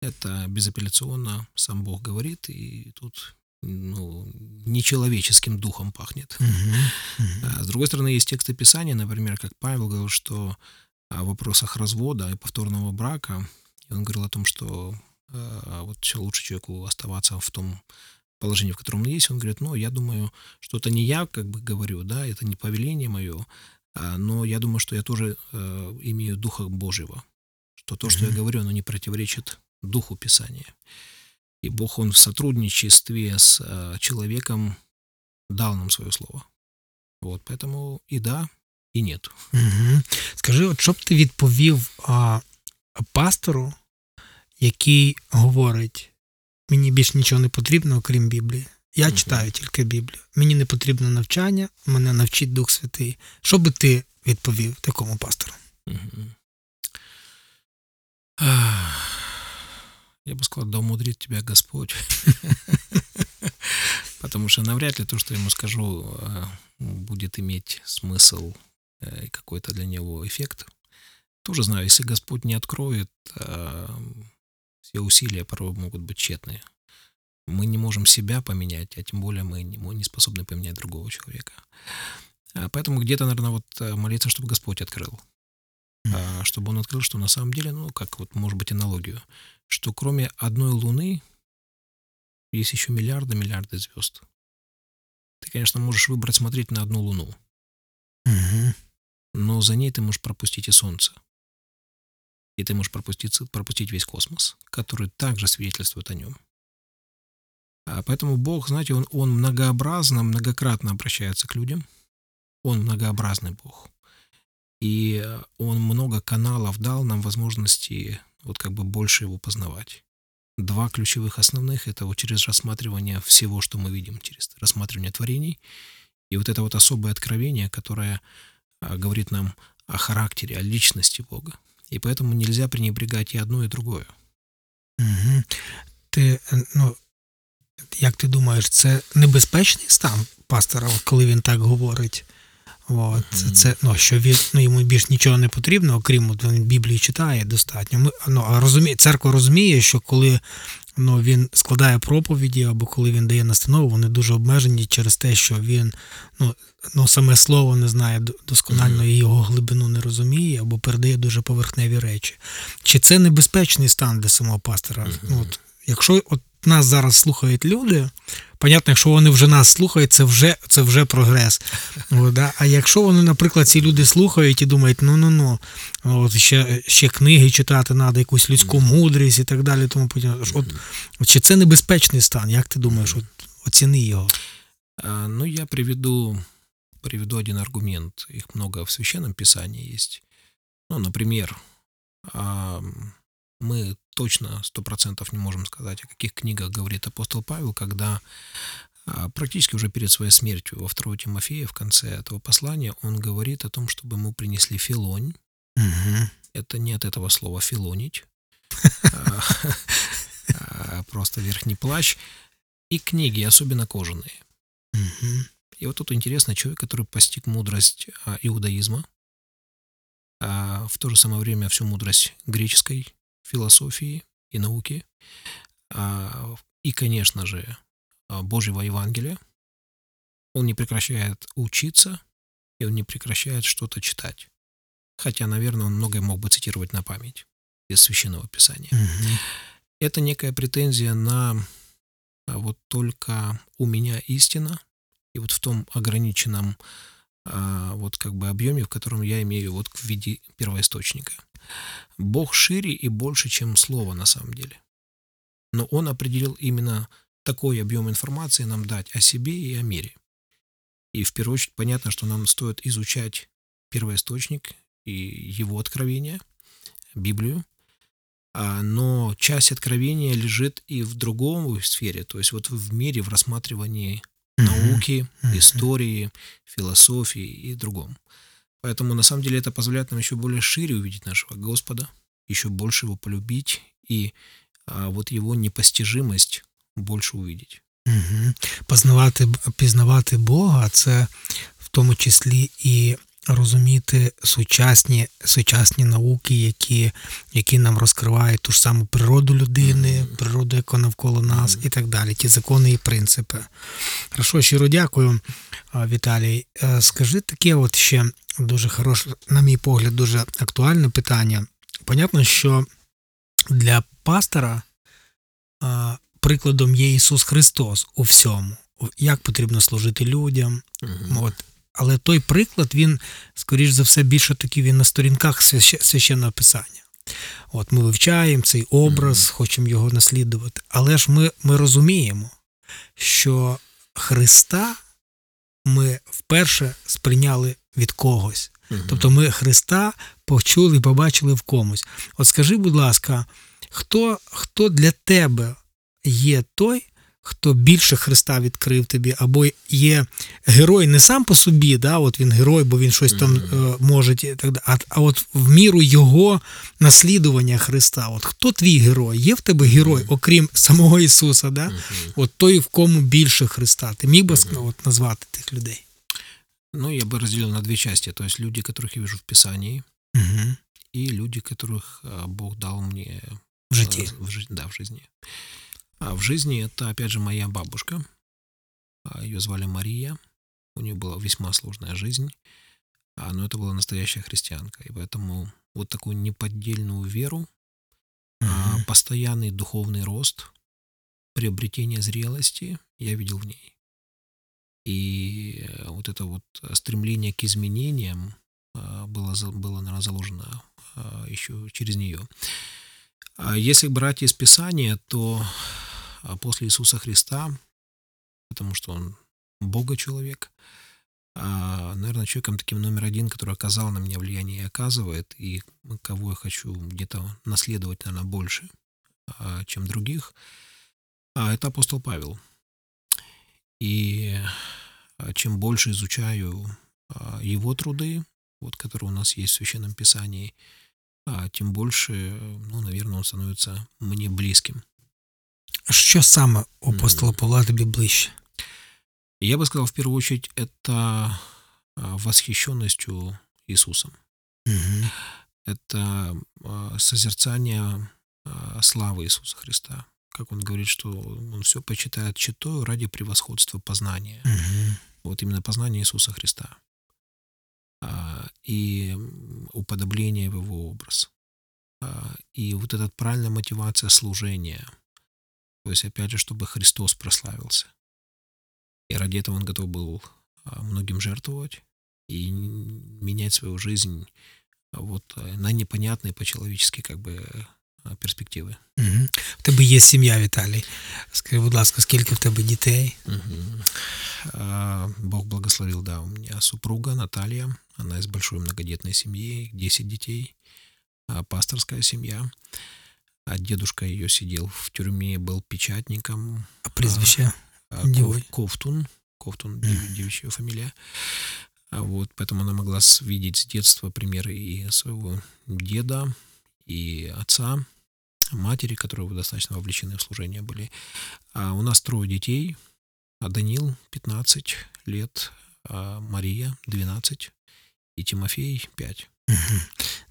это безапелляционно сам Бог говорит, и тут ну, нечеловеческим духом пахнет. А С другой стороны, есть тексты Писания, например, как Павел говорил, что в вопросах развода и повторного брака, и он говорил о том, что а, вот всё лучше человеку оставаться в том положении, в котором он есть. Он говорит, ну, я думаю, что это не я как бы говорю, да, это не повеление мое, а, но я думаю, что я тоже э, имею Духа Божьего, что то, что я говорю, оно не противоречит Духу Писания. И Бог, Он в сотрудничестве с э, человеком дал нам свое слово. Вот, поэтому и да, и нет. Угу. Скажи, от що б ти відповів а, пастору, який говорить: мені більш нічого не потрібно, окрім Біблії. Я Мгм. читаю тільки Біблію. Мені не потрібно навчання, мене навчить Дух Святий. Що би ти відповів такому пастору? Мгм. Ах, Я бы сказал, да умудрит тебя Господь. Потому что навряд ли то, что я ему скажу, э, будет иметь смысл э, и какой-то для него эффект. Тоже знаю, если Господь не откроет, э, все усилия порой могут быть тщетные. Мы не можем себя поменять, а тем более мы не мо- не способны поменять другого человека. А Поэтому где-то, наверное, вот э, молиться, чтобы Господь открыл а, чтобы он открыл, что на самом деле, ну, как вот, может быть, аналогию, что кроме одной Луны есть еще миллиарды, миллиарды звезд. Ты, конечно, можешь выбрать смотреть на одну Луну, Угу. но за ней ты можешь пропустить и Солнце. И ты можешь пропустить, пропустить весь космос, который также свидетельствует о нем. А поэтому Бог, знаете, он, он многообразно, многократно обращается к людям. Он многообразный Бог. И он много каналов дал нам возможности вот как бы больше его познавать. Два ключевых основных – это вот через рассматривание всего, что мы видим, через рассматривание творений. И вот это вот особое откровение, которое а, говорит нам о характере, о личности Бога. И поэтому нельзя пренебрегать и одно, и другое. Угу. Ти, ну, як ти думаєш, це небезпечний стан пастора, коли він так говорить? От, це, ну, що він, ну, йому більш нічого не потрібно, окрім от він Біблію читає достатньо. Ми, ну, а розуміє, церква розуміє, що коли ну, він складає проповіді або коли він дає настанову, вони дуже обмежені через те, що він ну, ну, саме слово не знає досконально і його глибину не розуміє, або передає дуже поверхневі речі. Чи це небезпечний стан для самого пастора? Ну, от, якщо от нас зараз слухають люди, понятно, якщо вони вже нас слухають, це вже, це вже прогрес. От, да? А якщо вони, наприклад, ці люди слухають і думають, ну ну ну, от ще, ще книги читати треба, якусь людську мудрість і так далі. Тому. От, чи це небезпечний стан? Як ти думаєш? От, оціни його. Ну, я приведу, приведу один аргумент. Их много в Священном Писании есть. Ну, например, мы точно сто процентов не можем сказать, о каких книгах говорит апостол Павел, когда а, практически уже перед своей смертью во 2 Тимофея, в конце этого послания, он говорит о том, чтобы мы принесли филонь. Угу. Это не от этого слова филонить, а, а просто верхний плащ. И книги, особенно кожаные. И вот тут интересно, человек, который постиг мудрость иудаизма, а в то же самое время всю мудрость греческой философии и науки, а, и, конечно же, а, Божьего Евангелия, он не прекращает учиться, и он не прекращает что-то читать. Хотя, наверное, он многое мог бы цитировать на память из Священного Писания Угу. это некая претензия на а, вот только у меня истина, и вот в том ограниченном а, вот как бы объеме, в котором я имею вот в виде первоисточника. Бог шире и больше, чем слово на самом деле. Но он определил именно такой объем информации нам дать о себе и о мире. И в первую очередь понятно, что нам стоит изучать первоисточник и его откровения, Библию, а, но часть откровения лежит и в другом сфере, то есть вот в мире, в рассматривании науки, истории, философии и другом. Поэтому на самом деле это позволяет нам еще более шире увидеть нашего Господа, еще больше его полюбить и а, вот его непостижимость больше увидеть. Угу. Познавати, пізнавати Бога це в тому числі і розуміти сучасні сучасні науки, які які нам розкривають ту ж саму природу людини, природу, яка навколо нас, і так далі, ті закони і принципи. Хорошо, щиро дякую, Віталій. Е, скажи таке, от ще дуже хороше, на мій погляд, дуже актуальне питання. Понятно, що для пастора прикладом є Ісус Христос у всьому. Як потрібно служити людям. Uh-huh. От. Але той приклад, він, скоріш за все, більше такий він на сторінках священного писання. От Ми вивчаємо цей образ, mm-hmm. хочемо його наслідувати. Але ж ми, ми розуміємо, що Христа ми вперше сприйняли від когось. Mm-hmm. Тобто ми Христа почули побачили в комусь. От скажи, будь ласка, хто, хто для тебе є той, хто більше Христа відкрив тобі, або є герой не сам по собі, да, от він герой, бо він щось там mm-hmm. може, а, а от в міру його наслідування Христа. От Хто твій герой? Є в тебе герой, окрім самого Ісуса, да? Mm-hmm. от той, в кому більше Христа? Ти міг би mm-hmm. от, назвати тих людей? Ну, я бы разделил на две части. То есть люди, которых я вижу в Писании, угу. и люди, которых Бог дал мне в жизни. В, да, в жизни. А в жизни это, опять же, моя бабушка. А, Ее звали Мария. У нее была весьма сложная жизнь. А, но это была настоящая христианка. И поэтому вот такую неподдельную веру, mm-hmm. постоянный духовный рост, приобретение зрелости я видел в ней. И э, вот это вот стремление к изменениям было, было наверное, заложено еще через нее. Если брать из Писания, то а после Иисуса Христа, потому что он Бога человек, а, наверное, человеком таким номер один, который оказал на меня влияние и оказывает, и кого я хочу где-то наследовать, наверное, больше, а, чем других, это апостол Павел. И чем больше изучаю его труды, вот, которые у нас есть в Священном Писании, тем больше, ну, наверное, он становится мне близким. Що саме у апостола Павла тобі ближче? Я бы сказал, в первую очередь, это восхищенностью Иисусом. Угу. Это созерцание славы Иисуса Христа. Как он говорит, что он все почитает читою ради превосходства познания. Угу. Вот именно познание Иисуса Христа. И уподобление в его образ. И вот эта правильная мотивация служения – то есть, опять же, чтобы Христос прославился. И ради этого он готов был а, многим жертвовать и менять свою жизнь а, вот э, на непонятные по-человечески как бы а, перспективи. Угу. В тебе є сім'я, Віталій. Скажи, будь ласка, скільки в тебе дітей? Угу. Бог благословил, да, у меня супруга Наталья, она из большой многодетной семьи, 10 детей, пасторская семья. А дедушка ее сидел в тюрьме, был печатником. А прозвище? А, Ковтун. Ковтун, mm. девичья фамилия. А вот, поэтому она могла видеть с детства примеры и своего деда, и отца, матери, которые достаточно вовлечены в служение были. А у нас трое детей. А Данил 15 лет, а Мария 12 и Тимофей 5.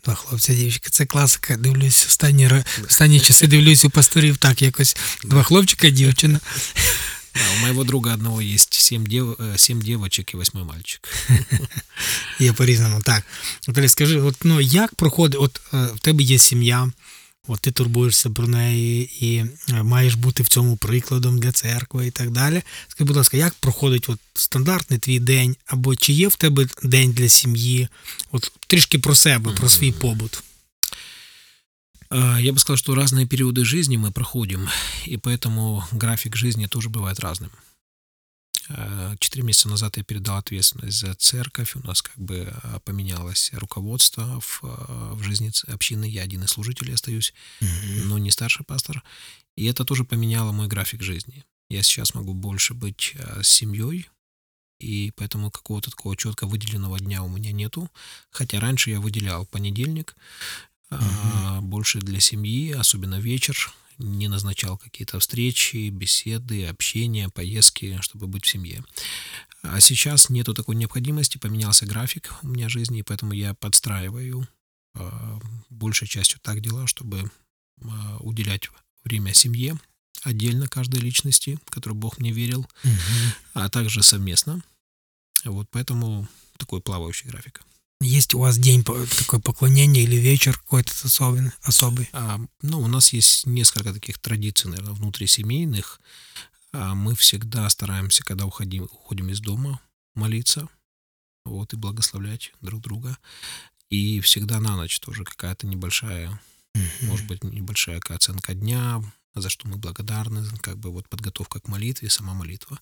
Два хлопця, дівчинка, це класика. Дивлюсь, останні останні часи дивлюсь у пасторів так якось. Два хлопчика, дівчина. Да, у моего друга одного есть семь, дев... семь девочек и восьмой мальчик. Є по-різному. Так. Наталі, скажи, от, ну, як проходить, от в тебе є сім'я, от ти турбуєшся про неї і е, маєш бути в цьому прикладом для церкви і так далі. Скажи, будь ласка, як проходить от стандартний твій день, або чи є в тебе день для сім'ї? От трішки про себе, про свій побут. А, Я бы сказал, что разные периоды жизни мы проходим, и поэтому график жизни тоже бывает разным. А, Четыре месяца назад я передал ответственность за церковь. У нас как бы а, поменялось руководство в, а, в жизни общины. Я один из служителей остаюсь, но не старший пастор. И это тоже поменяло мой график жизни. Я сейчас могу больше быть с семьей, и поэтому какого-то такого четко выделенного дня у меня нету. Хотя раньше я выделял понедельник а, больше для семьи, особенно вечер. Не назначал какие-то встречи, беседы, общения, поездки, чтобы быть в семье. А сейчас нету такой необходимости, поменялся график у меня жизни, и поэтому я подстраиваю а, большей частью так дела, чтобы а, уделять время семье, отдельно каждой личности, которую Бог мне верил, Мгм. а также совместно. Вот поэтому такой плавающий график. Есть у вас день такое поклонение или вечер какой-то особенный, особый? А, ну, у нас есть несколько таких традиций, наверное, внутрисемейных. А, мы всегда стараемся, когда уходим, уходим из дома, молиться, вот, и благословлять друг друга. И всегда на ночь тоже какая-то небольшая, может быть, небольшая оценка дня, за что мы благодарны, как бы вот подготовка к молитве, сама молитва.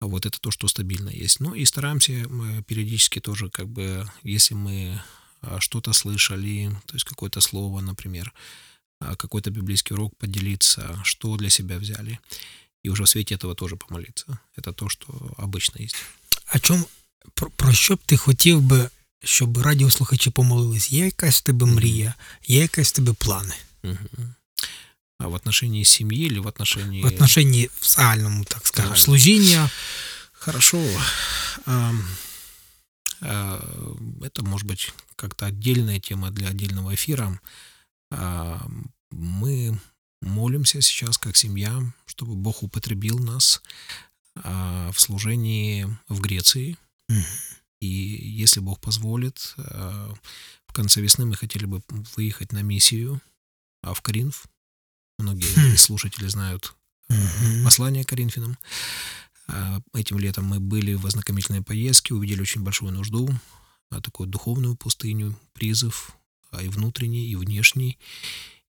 А Вот это то, что стабильно есть. Ну и стараемся мы периодически тоже, как бы, если мы а, что-то слышали, то есть какое-то слово, например, а, какой-то библейский урок поделиться, что для себя взяли. И уже в свете этого тоже помолиться. Это то, что обычно есть. А чому про, про що б ти хотів би, щоб радіослухачі помолились? Є якась в тебе мрія, є якась в тебе плани? Мгм. А в отношении семьи или в отношении... В отношенні в загальному, так скажемо, Загально. служіння. Хорошо. А, Это может быть как-то отдельная тема для отдельного эфира. А, Мы молимся сейчас как семья, чтобы Бог употребил нас а, в служении в Греции. И если Бог позволит, в конце весны мы хотели бы выехать на миссию в Коринф. Многие Хм. слушатели знают Мгм. послание Коринфянам. А, Этим летом мы были в ознакомительной поездке, увидели очень большую нужду, а, такую духовную пустыню, призыв а, и внутренний, и внешний.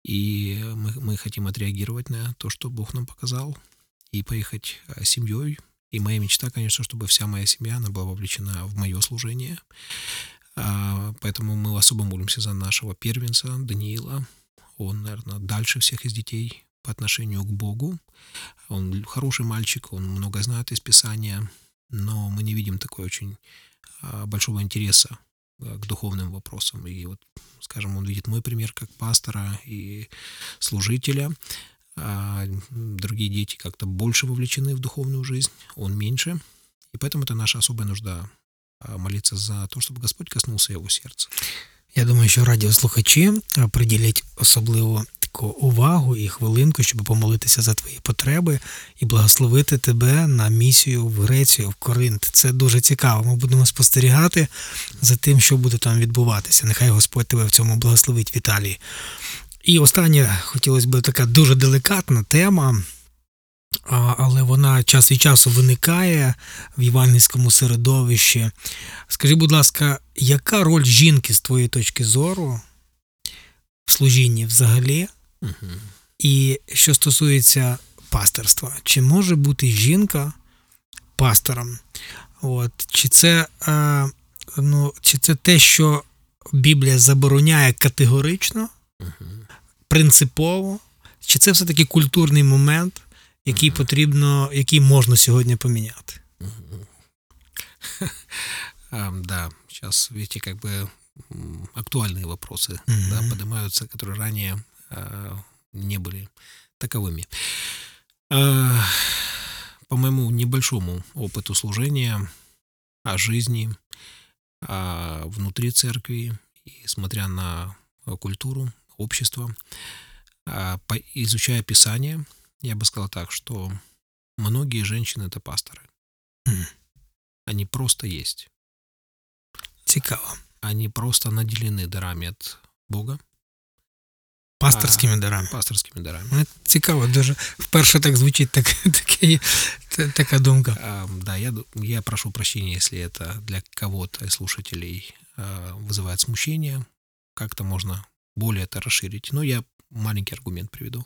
И мы, мы хотим отреагировать на то, что Бог нам показал, и поехать с семьей. И моя мечта, конечно, чтобы вся моя семья, она была вовлечена в мое служение. А, Поэтому мы особо молимся за нашего первенца Даниила. Он, наверное, дальше всех из детей по отношению к Богу. Он хороший мальчик, он много знает из Писания, но мы не видим такой очень а, большого интереса а, к духовным вопросам. И вот, скажем, он видит мой пример как пастора и служителя, а другие дети как-то больше вовлечены в духовную жизнь, он меньше. И поэтому это наша особая нужда а, молиться за то, чтобы Господь коснулся его сердца. Я думаю, що радіослухачі приділять особливо таку увагу і хвилинку, щоб помолитися за твої потреби і благословити тебе на місію в Грецію, в Коринт. Це дуже цікаво. Ми будемо спостерігати за тим, що буде там відбуватися. Нехай Господь тебе в цьому благословить, Віталій. І останнє хотілося б така дуже делікатна тема. Але вона час від часу виникає в івангельському середовищі. Скажи, будь ласка, яка роль жінки з твоєї точки зору в служінні взагалі? І що стосується пасторства, чи може бути жінка пастором? От, чи, це, е, ну, чи це те, що Біблія забороняє категорично, принципово, чи це все-таки культурний момент, який потрібно, який можна сьогодні поміняти? А, да, сейчас, видите, как бы м, актуальные вопросы Мгм. да, поднимаются, которые ранее а, не были таковыми. А, по моему небольшому опыту служения, о жизни, а, внутри церкви, и смотря на а, культуру, общество, а, по- изучая Писание, я бы сказал так, что многие женщины это пасторы. Мгм. Они просто есть. Цікаво. Они просто наделены дарами от Бога, Пасторськими дарами. пасторскими дарами. Ну, Цікаво, дуже вперше так звучить так, таке, та- така думка. А, да, я, я прошу прощения, если это для кого-то из слушателей а, вызывает смущение. Как-то можно более это расширить. Но я маленький аргумент приведу.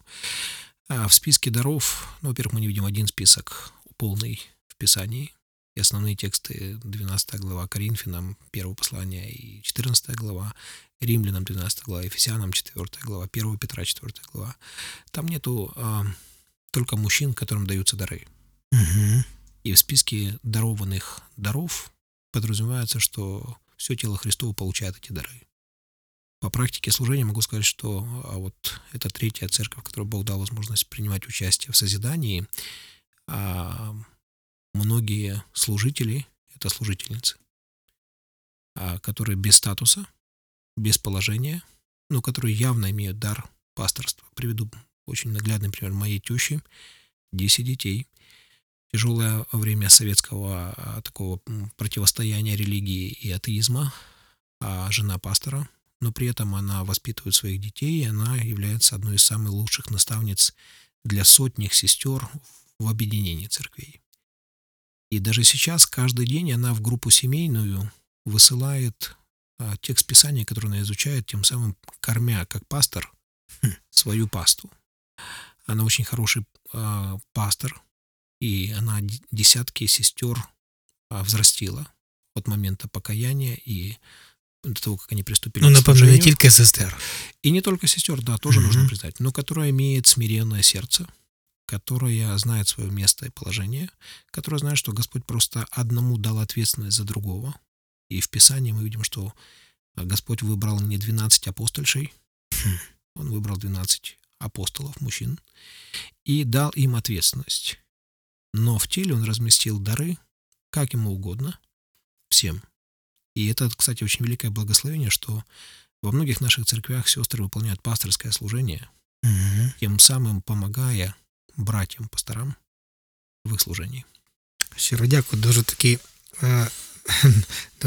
А в списке даров, ну, во-первых, мы не видим один список полный в Писании. И основные тексты 12 глава Коринфянам, 1 послание и 14 глава, Римлянам 12 глава, Ефесянам 4 глава, 1 Петра 4 глава. Там нету а, только мужчин, которым даются дары. Угу. И в списке дарованных даров подразумевается, что все тело Христово получает эти дары. По практике служения могу сказать, что а вот эта третья церковь, которой Бог дал возможность принимать участие в созидании, а многие служители, это служительницы, а, которые без статуса, без положения, но которые явно имеют дар пасторства. Приведу очень наглядный пример моей тещи, 10 детей, тяжелое время советского а, такого противостояния религии и атеизма, а жена пастора, но при этом она воспитывает своих детей, и она является одной из самых лучших наставниц для сотних сестер в объединении церквей. И даже сейчас, каждый день она в группу семейную высылает а, текст Писания, который она изучает, тем самым кормя, как пастор, хм. свою пасту. Она очень хороший а, пастор, и она десятки сестер а, взрастила от момента покаяния и до того, как они приступили ну, к напевно, не только сестер. И не только сестер, да, тоже mm-hmm. нужно признать, но которая имеет смиренное сердце, которая знает свое место и положение, которая знает, что Господь просто одному дал ответственность за другого. И в Писании мы видим, что Господь выбрал не 12 апостольшей, хм. Он выбрал 12 апостолов, мужчин, и дал им ответственность. Но в теле Он разместил дары, как ему угодно, всем. И это, кстати, очень великое благословение, что во многих наших церквях сестры выполняют пасторское служение, угу. тем самым помогая братям, пасторам в их служенні. Щиро дякую. Дуже такий е,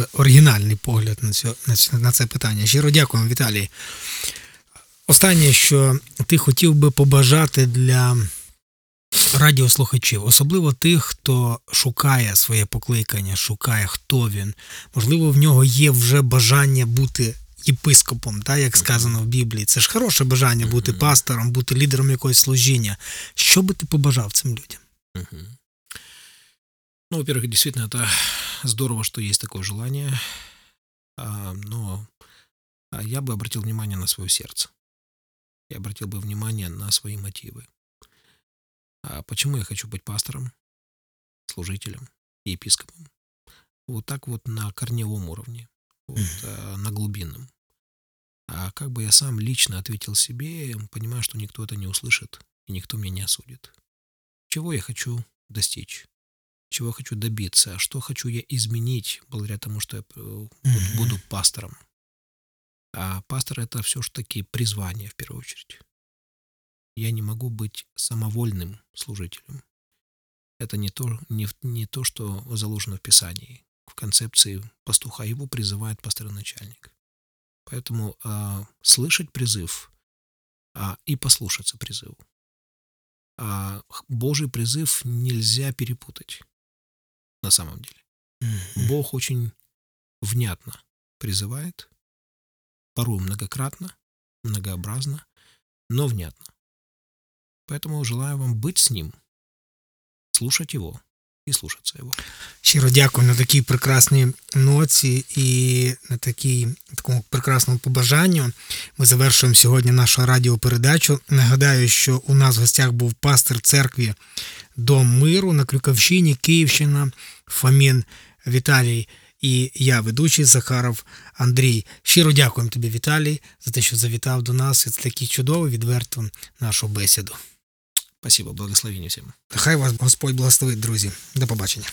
оригінальний погляд на, цю, на це питання. Щиро дякую, Віталій. Останнє, що ти хотів би побажати для радіослухачів, особливо тих, хто шукає своє покликання, шукає, хто він. Можливо, в нього є вже бажання бути єпископом, так, як сказано в Біблії. Це ж хороше бажання бути пастором, бути лідером якогось служіння. Що би ти побажав цим людям? Ну, во-первых, действительно, это здорово, что есть такое желание, а, но я бы обратил внимание на свое сердце. Я обратил бы внимание на свои мотивы. А почему я хочу быть пастором, служителем и епископом? Вот так вот на корневом уровне, вот, mm. на глубинном. А как бы я сам лично ответил себе, понимаю, что никто это не услышит, и никто меня не осудит. Чего я хочу достичь? Чего хочу добиться? Что хочу я изменить благодаря тому, что я mm-hmm. буду пастором? А пастор это все-таки призвание в первую очередь. Я не могу быть самовольным служителем. Это не то, не, не то, что заложено в Писании. В концепции пастуха его призывает пастор-начальник. Поэтому а, слышать призыв а, и послушаться призыву. А Божий призыв нельзя перепутать на самом деле. Mm-hmm. Бог очень внятно призывает, порой многократно, многообразно, но внятно. Поэтому желаю вам быть с Ним, слушать Его і слушатися його. Щиро дякую на такій прекрасній ноці і на такій такому прекрасному побажанню. Ми завершуємо сьогодні нашу радіопередачу. Нагадаю, що у нас в гостях був пастор церкви Дом Миру на Крюковщині, Київщина, Фомін Віталій. І я, ведучий Захаров Андрій. Щиро дякуємо тобі, Віталій, за те, що завітав до нас і за таку чудову, відверту нашу бесіду. Спасибо, благословення всім. Хай вас Господь благословить, друзі. До побачення.